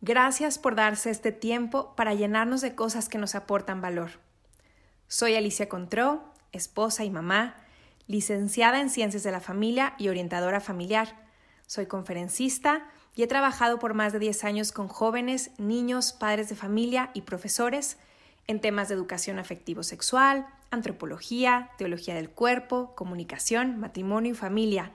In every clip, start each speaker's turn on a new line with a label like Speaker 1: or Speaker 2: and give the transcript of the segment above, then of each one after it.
Speaker 1: gracias por darse este tiempo para llenarnos de cosas que nos aportan valor. Soy Alicia Contró, esposa y mamá, licenciada en Ciencias de la Familia y orientadora familiar. Soy conferencista y he trabajado por más de 10 años con jóvenes, niños, padres de familia y profesores en temas de educación afectivo-sexual, antropología, teología del cuerpo, comunicación, matrimonio y familia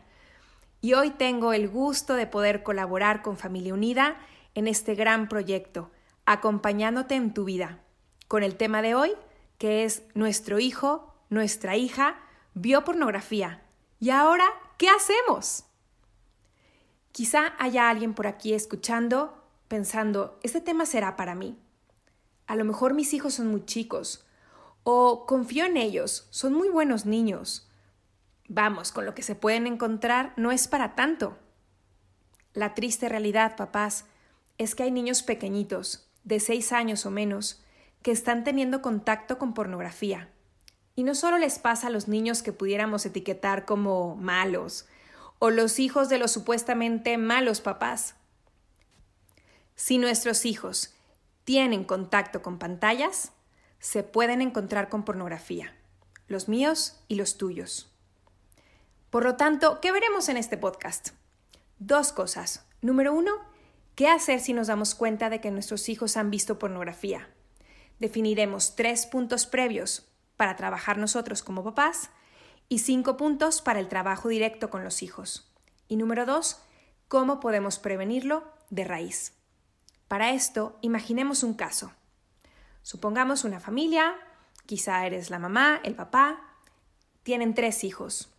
Speaker 1: y hoy tengo el gusto de poder colaborar con Familia Unida en este gran proyecto, acompañándote en tu vida, con el tema de hoy, que es nuestro hijo, nuestra hija, vio pornografía. ¿Y ahora qué hacemos? Quizá haya alguien por aquí escuchando, pensando, este tema será para mí. A lo mejor mis hijos son muy chicos, o confío en ellos, son muy buenos niños, Vamos, con lo que se pueden encontrar no es para tanto. La triste realidad, papás, es que hay niños pequeñitos, de seis años o menos, que están teniendo contacto con pornografía. Y no solo les pasa a los niños que pudiéramos etiquetar como malos, o los hijos de los supuestamente malos papás. Si nuestros hijos tienen contacto con pantallas, se pueden encontrar con pornografía, los míos y los tuyos. Por lo tanto, ¿qué veremos en este podcast? Dos cosas. Número uno, ¿qué hacer si nos damos cuenta de que nuestros hijos han visto pornografía? Definiremos tres puntos previos para trabajar nosotros como papás y cinco puntos para el trabajo directo con los hijos. Y número dos, ¿cómo podemos prevenirlo de raíz? Para esto, imaginemos un caso. Supongamos una familia, quizá eres la mamá, el papá, tienen tres hijos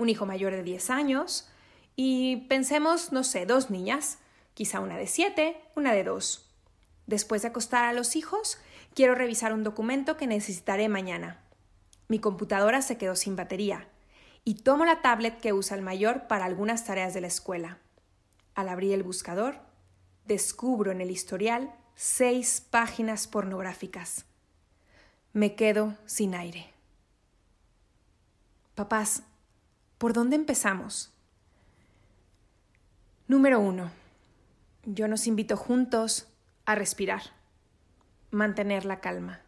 Speaker 1: un hijo mayor de 10 años y pensemos, no sé, dos niñas, quizá una de 7, una de 2. Después de acostar a los hijos, quiero revisar un documento que necesitaré mañana. Mi computadora se quedó sin batería y tomo la tablet que usa el mayor para algunas tareas de la escuela. Al abrir el buscador, descubro en el historial seis páginas pornográficas. Me quedo sin aire. Papás, ¿Por dónde empezamos? Número uno. Yo nos invito juntos a respirar, mantener la calma.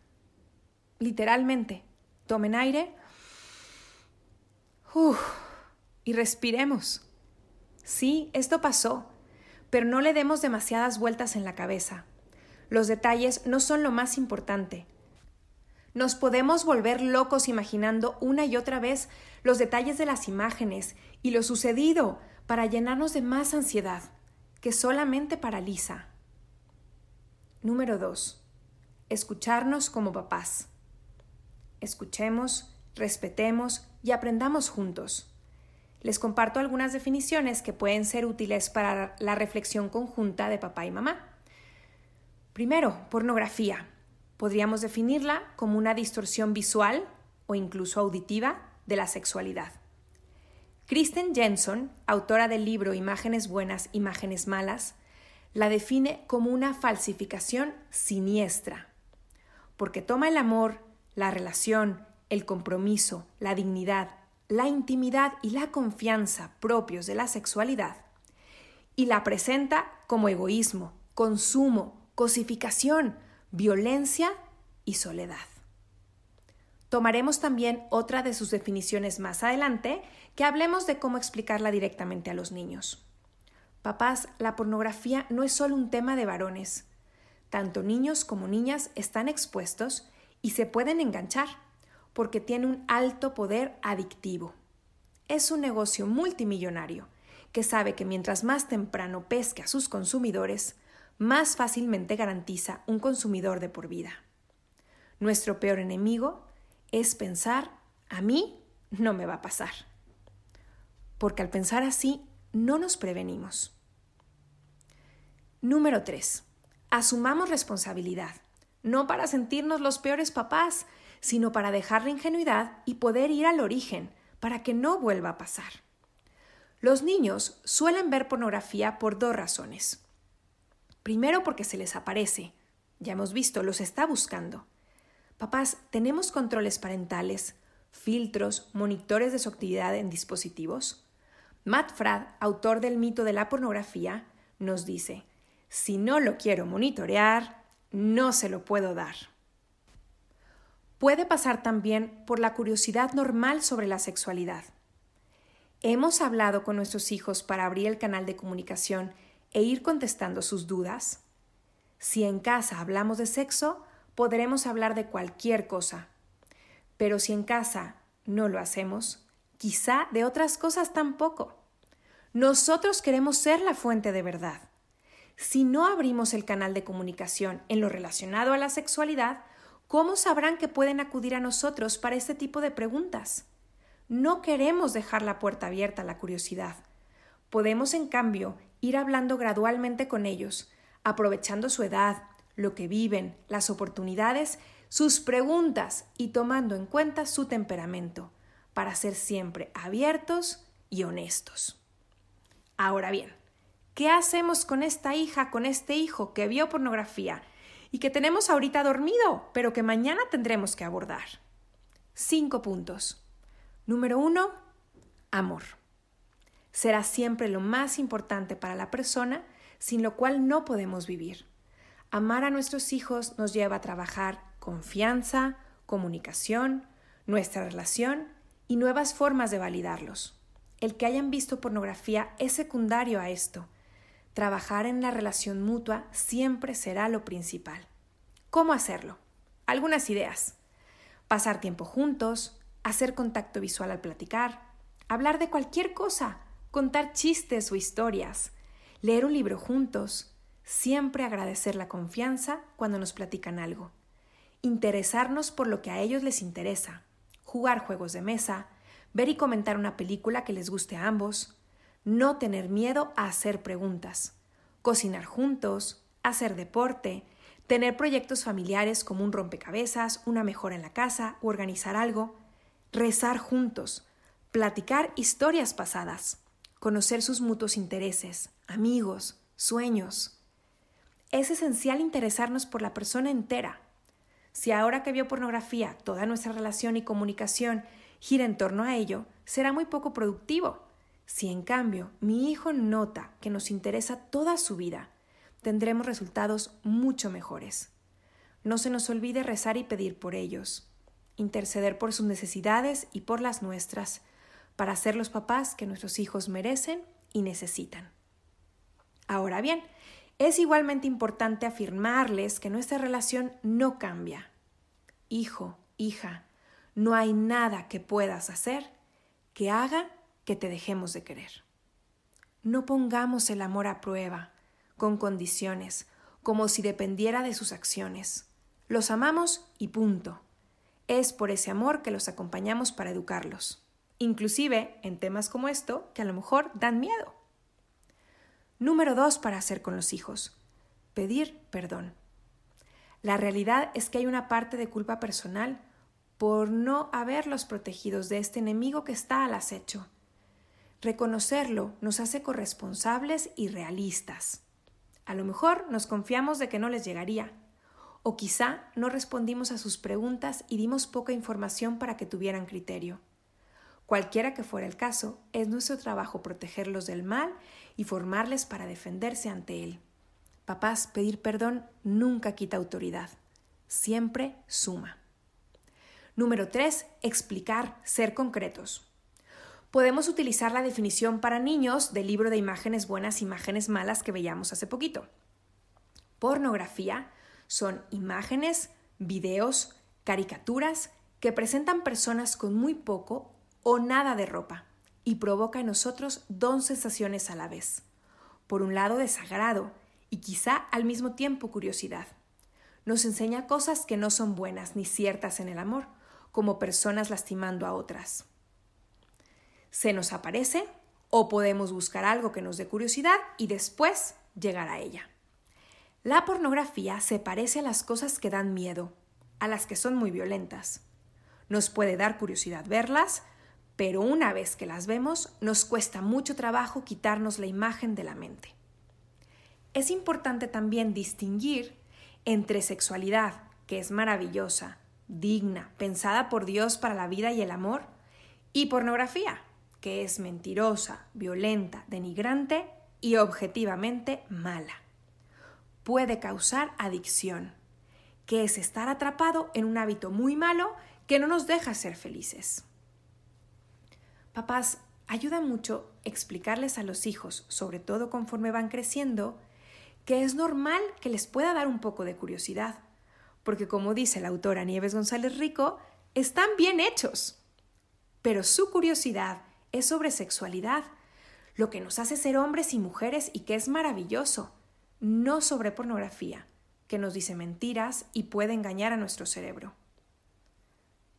Speaker 1: Literalmente, tomen aire y respiremos. Sí, esto pasó, pero no le demos demasiadas vueltas en la cabeza. Los detalles no son lo más importante. Nos podemos volver locos imaginando una y otra vez los detalles de las imágenes y lo sucedido para llenarnos de más ansiedad, que solamente paraliza. Número 2. Escucharnos como papás. Escuchemos, respetemos y aprendamos juntos. Les comparto algunas definiciones que pueden ser útiles para la reflexión conjunta de papá y mamá. Primero, pornografía. Podríamos definirla como una distorsión visual o incluso auditiva de la sexualidad. Kristen Jensen, autora del libro Imágenes buenas, imágenes malas, la define como una falsificación siniestra, porque toma el amor, la relación, el compromiso, la dignidad, la intimidad y la confianza propios de la sexualidad y la presenta como egoísmo, consumo, cosificación, violencia y soledad. Tomaremos también otra de sus definiciones más adelante, que hablemos de cómo explicarla directamente a los niños. Papás, la pornografía no es solo un tema de varones. Tanto niños como niñas están expuestos y se pueden enganchar, porque tiene un alto poder adictivo. Es un negocio multimillonario que sabe que mientras más temprano pesque a sus consumidores, más fácilmente garantiza un consumidor de por vida. Nuestro peor enemigo es pensar, a mí no me va a pasar. Porque al pensar así, no nos prevenimos. Número 3. Asumamos responsabilidad. no para sentirnos los peores papás, sino para dejar la ingenuidad y poder ir al origen, para que no vuelva a pasar. Los niños suelen ver pornografía por dos razones. Primero porque se les aparece. Ya hemos visto, los está buscando. Papás, ¿tenemos controles parentales, filtros, monitores de su actividad en dispositivos? Matt Fradd, autor del mito de la pornografía, nos dice, si no lo quiero monitorear, no se lo puedo dar. Puede pasar también por la curiosidad normal sobre la sexualidad. ¿Hemos hablado con nuestros hijos para abrir el canal de comunicación e ir contestando sus dudas? Si en casa hablamos de sexo, podremos hablar de cualquier cosa. Pero si en casa no lo hacemos, quizá de otras cosas tampoco. Nosotros queremos ser la fuente de verdad. Si no abrimos el canal de comunicación en lo relacionado a la sexualidad, ¿cómo sabrán que pueden acudir a nosotros para este tipo de preguntas? No queremos dejar la puerta abierta a la curiosidad. Podemos, en cambio, ir hablando gradualmente con ellos, aprovechando su edad, lo que viven, las oportunidades, sus preguntas y tomando en cuenta su temperamento, para ser siempre abiertos y honestos. Ahora bien, ¿qué hacemos con esta hija, con este hijo que vio pornografía y que tenemos ahorita dormido, pero que mañana tendremos que abordar? Cinco puntos. Número uno, amor. Será siempre lo más importante para la persona, sin lo cual no podemos vivir. Amar a nuestros hijos nos lleva a trabajar confianza, comunicación, nuestra relación y nuevas formas de validarlos. El que hayan visto pornografía es secundario a esto. Trabajar en la relación mutua siempre será lo principal. ¿Cómo hacerlo? Algunas ideas. Pasar tiempo juntos, hacer contacto visual al platicar, hablar de cualquier cosa, contar chistes o historias, leer un libro juntos, siempre agradecer la confianza cuando nos platican algo, interesarnos por lo que a ellos les interesa, jugar juegos de mesa, ver y comentar una película que les guste a ambos, no tener miedo a hacer preguntas, cocinar juntos, hacer deporte, tener proyectos familiares como un rompecabezas, una mejora en la casa o organizar algo, rezar juntos, platicar historias pasadas, conocer sus mutuos intereses, amigos, sueños. Es esencial interesarnos por la persona entera. Si ahora que vio pornografía toda nuestra relación y comunicación gira en torno a ello, será muy poco productivo. Si en cambio mi hijo nota que nos interesa toda su vida, tendremos resultados mucho mejores. No se nos olvide rezar y pedir por ellos interceder por sus necesidades y por las nuestras, para ser los papás que nuestros hijos merecen y necesitan. Ahora bien, es igualmente importante afirmarles que nuestra relación no cambia. Hijo, hija, no hay nada que puedas hacer que haga que te dejemos de querer. No pongamos el amor a prueba, con condiciones, como si dependiera de sus acciones. Los amamos y punto. Es por ese amor que los acompañamos para educarlos, inclusive en temas como esto que a lo mejor dan miedo. Número dos para hacer con los hijos. Pedir perdón. La realidad es que hay una parte de culpa personal por no haberlos protegidos de este enemigo que está al acecho. Reconocerlo nos hace corresponsables y realistas. A lo mejor nos confiamos de que no les llegaría, o quizá no respondimos a sus preguntas y dimos poca información para que tuvieran criterio. Cualquiera que fuera el caso, es nuestro trabajo protegerlos del mal y formarles para defenderse ante él. Papás, pedir perdón nunca quita autoridad, siempre suma. Número 3. Explicar, ser concretos. Podemos utilizar la definición para niños del libro de imágenes buenas, imágenes malas que veíamos hace poquito. Pornografía son imágenes, videos, caricaturas que presentan personas con muy poco o nada de ropa y provoca en nosotros dos sensaciones a la vez. Por un lado, desagrado y quizá al mismo tiempo curiosidad. Nos enseña cosas que no son buenas ni ciertas en el amor, como personas lastimando a otras. Se nos aparece o podemos buscar algo que nos dé curiosidad y después llegar a ella. La pornografía se parece a las cosas que dan miedo, a las que son muy violentas. Nos puede dar curiosidad verlas, pero una vez que las vemos nos cuesta mucho trabajo quitarnos la imagen de la mente. Es importante también distinguir entre sexualidad, que es maravillosa, digna, pensada por Dios para la vida y el amor, y pornografía, que es mentirosa, violenta, denigrante y objetivamente mala. Puede causar adicción, que es estar atrapado en un hábito muy malo que no nos deja ser felices. Papás, ayuda mucho explicarles a los hijos, sobre todo conforme van creciendo, que es normal que les pueda dar un poco de curiosidad, porque como dice la autora Nieves González Rico, están bien hechos. Pero su curiosidad es sobre sexualidad, lo que nos hace ser hombres y mujeres y que es maravilloso, no sobre pornografía, que nos dice mentiras y puede engañar a nuestro cerebro.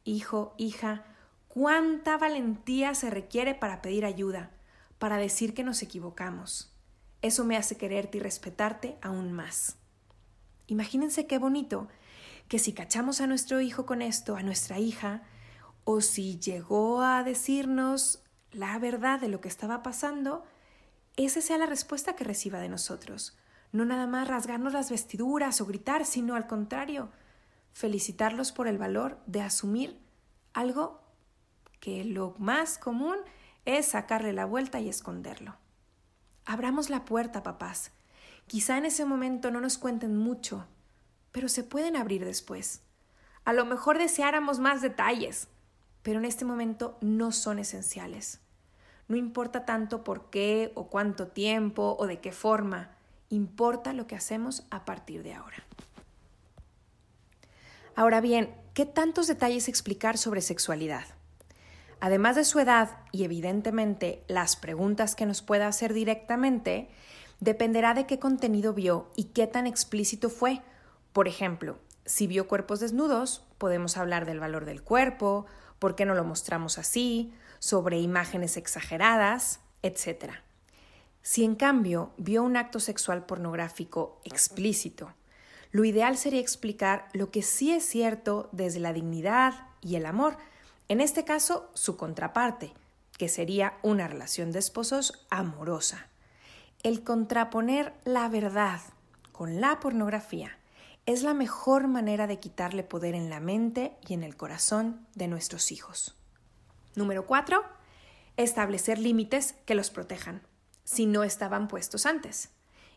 Speaker 1: Hijo, hija, cuánta valentía se requiere para pedir ayuda, para decir que nos equivocamos. Eso me hace quererte y respetarte aún más. Imagínense qué bonito que si cachamos a nuestro hijo con esto, a nuestra hija, o si llegó a decirnos la verdad de lo que estaba pasando, esa sea la respuesta que reciba de nosotros. No nada más rasgarnos las vestiduras o gritar, sino al contrario, felicitarlos por el valor de asumir algo que lo más común es sacarle la vuelta y esconderlo. Abramos la puerta, papás. Quizá en ese momento no nos cuenten mucho, pero se pueden abrir después. A lo mejor deseáramos más detalles, pero en este momento no son esenciales. No importa tanto por qué o cuánto tiempo o de qué forma, importa lo que hacemos a partir de ahora. Ahora bien, ¿qué tantos detalles explicar sobre sexualidad? Además de su edad y evidentemente las preguntas que nos pueda hacer directamente, dependerá de qué contenido vio y qué tan explícito fue. Por ejemplo, si vio cuerpos desnudos, podemos hablar del valor del cuerpo, por qué no lo mostramos así, sobre imágenes exageradas, etc. Si en cambio vio un acto sexual pornográfico explícito, lo ideal sería explicar lo que sí es cierto desde la dignidad y el amor, en este caso, su contraparte, que sería una relación de esposos amorosa. El contraponer la verdad con la pornografía es la mejor manera de quitarle poder en la mente y en el corazón de nuestros hijos. Número 4. Establecer límites que los protejan, si no estaban puestos antes.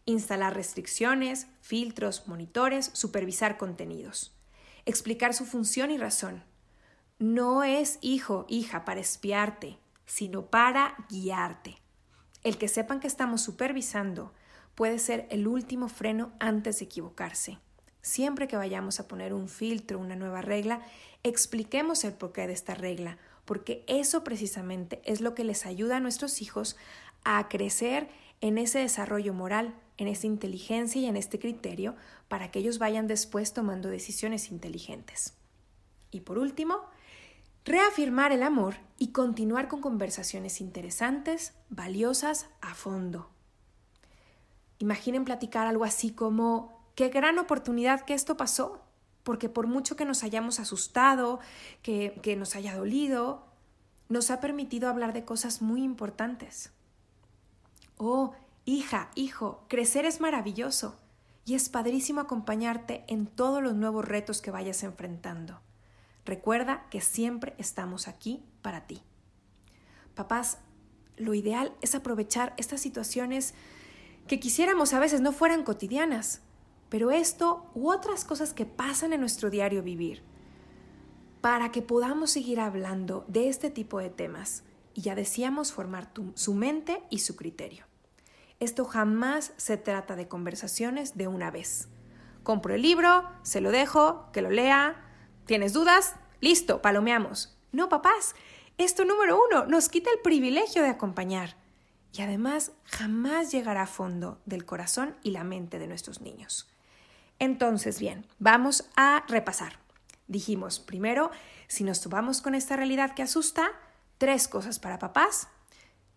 Speaker 1: Instalar restricciones, filtros, monitores, supervisar contenidos. Explicar su función y razón, no es hijo, hija, para espiarte, sino para guiarte. El que sepan que estamos supervisando puede ser el último freno antes de equivocarse. Siempre que vayamos a poner un filtro, una nueva regla, expliquemos el porqué de esta regla, porque eso precisamente es lo que les ayuda a nuestros hijos a crecer en ese desarrollo moral, en esa inteligencia y en este criterio para que ellos vayan después tomando decisiones inteligentes. Y por último, reafirmar el amor y continuar con conversaciones interesantes, valiosas, a fondo. Imaginen platicar algo así como, qué gran oportunidad que esto pasó, porque por mucho que nos hayamos asustado, que, que nos haya dolido, nos ha permitido hablar de cosas muy importantes. Oh, hija, hijo, crecer es maravilloso y es padrísimo acompañarte en todos los nuevos retos que vayas enfrentando. Recuerda que siempre estamos aquí para ti. Papás, lo ideal es aprovechar estas situaciones que quisiéramos a veces no fueran cotidianas, pero esto u otras cosas que pasan en nuestro diario vivir, para que podamos seguir hablando de este tipo de temas y ya decíamos formar su mente y su criterio. Esto jamás se trata de conversaciones de una vez. Compro el libro, se lo dejo, que lo lea, ¿Tienes dudas? Listo, palomeamos. No, papás, esto número uno nos quita el privilegio de acompañar y además jamás llegará a fondo del corazón y la mente de nuestros niños. Entonces, bien, vamos a repasar. Dijimos, primero, si nos topamos con esta realidad que asusta, tres cosas para papás.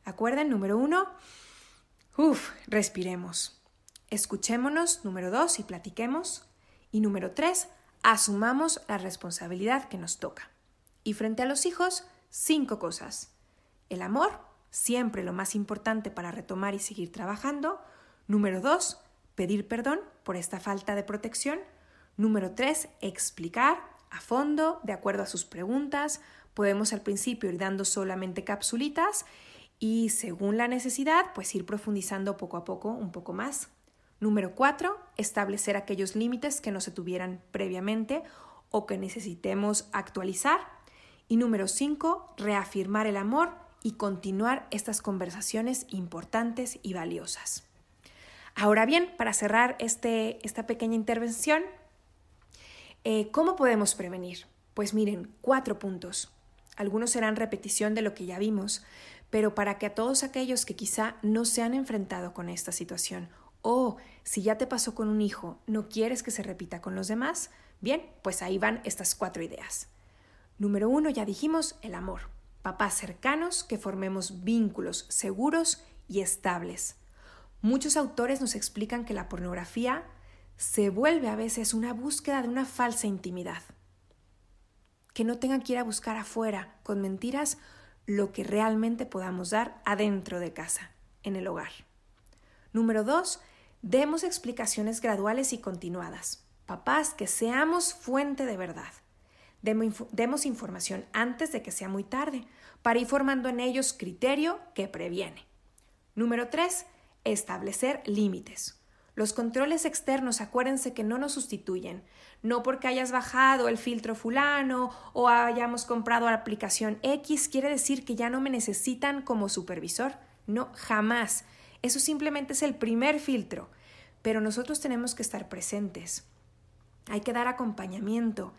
Speaker 1: Acuerden, número uno, uff, respiremos. escuchémonos, número dos, y platiquemos. Y número tres, asumamos la responsabilidad que nos toca. Y frente a los hijos, cinco cosas. El amor, siempre lo más importante para retomar y seguir trabajando. Número dos, pedir perdón por esta falta de protección. Número tres, explicar a fondo, de acuerdo a sus preguntas. Podemos al principio ir dando solamente capsulitas y según la necesidad, pues ir profundizando poco a poco un poco más. Número cuatro, establecer aquellos límites que no se tuvieran previamente o que necesitemos actualizar. Y número cinco, reafirmar el amor y continuar estas conversaciones importantes y valiosas. Ahora bien, para cerrar este, esta pequeña intervención, eh, ¿cómo podemos prevenir? Pues miren, cuatro puntos. Algunos serán repetición de lo que ya vimos, pero para que a todos aquellos que quizá no se han enfrentado con esta situación o si ya te pasó con un hijo, no quieres que se repita con los demás, bien, pues ahí van estas cuatro ideas. Número uno, ya dijimos, el amor. Papás cercanos que formemos vínculos seguros y estables. Muchos autores nos explican que la pornografía se vuelve a veces una búsqueda de una falsa intimidad. Que no tengan que ir a buscar afuera con mentiras lo que realmente podamos dar adentro de casa, en el hogar. Número dos, demos explicaciones graduales y continuadas. Papás, que seamos fuente de verdad. Demos información antes de que sea muy tarde, para ir formando en ellos criterio que previene. Número tres, establecer límites. Los controles externos, acuérdense que no nos sustituyen. No porque hayas bajado el filtro fulano o hayamos comprado la aplicación X quiere decir que ya no me necesitan como supervisor. No, jamás. Eso simplemente es el primer filtro. Pero nosotros tenemos que estar presentes. Hay que dar acompañamiento.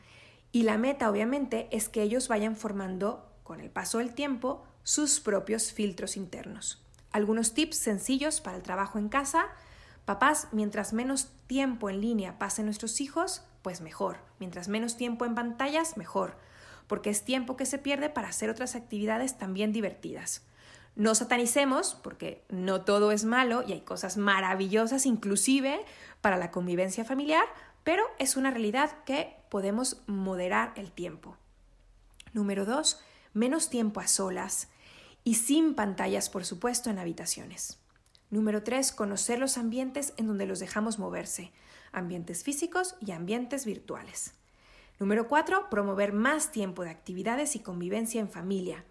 Speaker 1: Y la meta, obviamente, es que ellos vayan formando, con el paso del tiempo, sus propios filtros internos. Algunos tips sencillos para el trabajo en casa Papás, mientras menos tiempo en línea pasen nuestros hijos, pues mejor. Mientras menos tiempo en pantallas, mejor. Porque es tiempo que se pierde para hacer otras actividades también divertidas. No satanicemos, porque no todo es malo y hay cosas maravillosas inclusive para la convivencia familiar, pero es una realidad que podemos moderar el tiempo. Número dos, menos tiempo a solas y sin pantallas, por supuesto, en habitaciones. Número 3. Conocer los ambientes en donde los dejamos moverse, ambientes físicos y ambientes virtuales. Número 4. Promover más tiempo de actividades y convivencia en familia.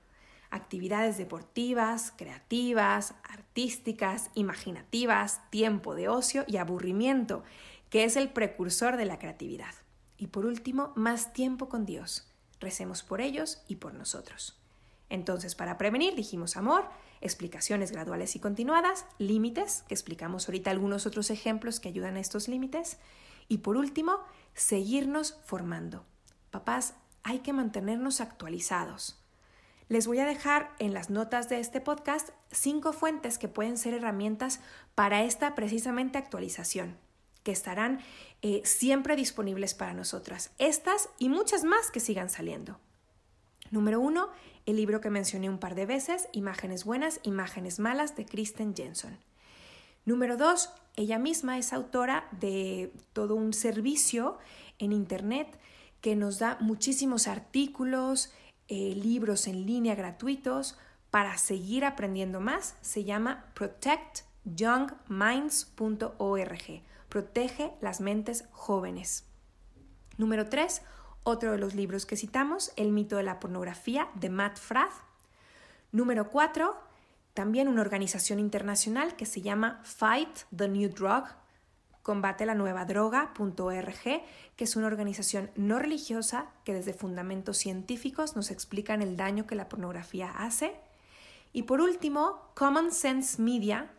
Speaker 1: Actividades deportivas, creativas, artísticas, imaginativas, tiempo de ocio y aburrimiento, que es el precursor de la creatividad. Y por último, más tiempo con Dios. Recemos por ellos y por nosotros. Entonces, para prevenir, dijimos amor, explicaciones graduales y continuadas, límites, que explicamos ahorita algunos otros ejemplos que ayudan a estos límites, y por último, seguirnos formando. Papás, hay que mantenernos actualizados. Les voy a dejar en las notas de este podcast cinco fuentes que pueden ser herramientas para esta precisamente actualización, que estarán eh, siempre disponibles para nosotras. Estas y muchas más que sigan saliendo. Número uno, el libro que mencioné un par de veces, Imágenes Buenas, Imágenes Malas, de Kristen Jensen. Número dos, ella misma es autora de todo un servicio en Internet que nos da muchísimos artículos, eh, libros en línea gratuitos para seguir aprendiendo más. Se llama protectyoungminds.org. Protege las mentes jóvenes. Número tres, otro de los libros que citamos, El mito de la pornografía, de Matt Frath. Número 4, también una organización internacional que se llama Fight the New Drug, combate la nueva droga.org, que es una organización no religiosa que desde fundamentos científicos nos explican el daño que la pornografía hace. Y por último, Common Sense Media,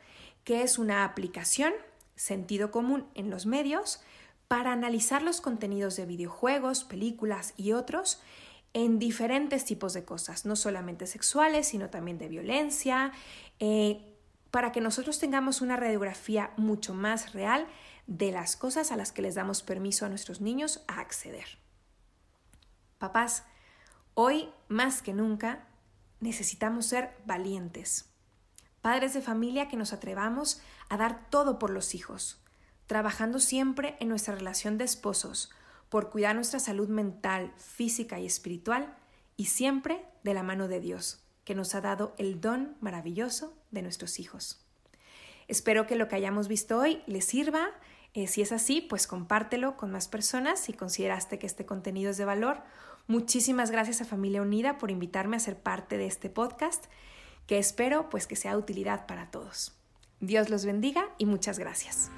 Speaker 1: que es una aplicación, sentido común en los medios, para analizar los contenidos de videojuegos, películas y otros en diferentes tipos de cosas, no solamente sexuales, sino también de violencia, eh, para que nosotros tengamos una radiografía mucho más real de las cosas a las que les damos permiso a nuestros niños a acceder. Papás, hoy más que nunca necesitamos ser valientes, padres de familia que nos atrevamos a dar todo por los hijos, trabajando siempre en nuestra relación de esposos por cuidar nuestra salud mental, física y espiritual y siempre de la mano de Dios, que nos ha dado el don maravilloso de nuestros hijos. Espero que lo que hayamos visto hoy les sirva. Eh, si es así, pues compártelo con más personas si consideraste que este contenido es de valor. Muchísimas gracias a Familia Unida por invitarme a ser parte de este podcast, que espero pues que sea de utilidad para todos. Dios los bendiga y muchas gracias.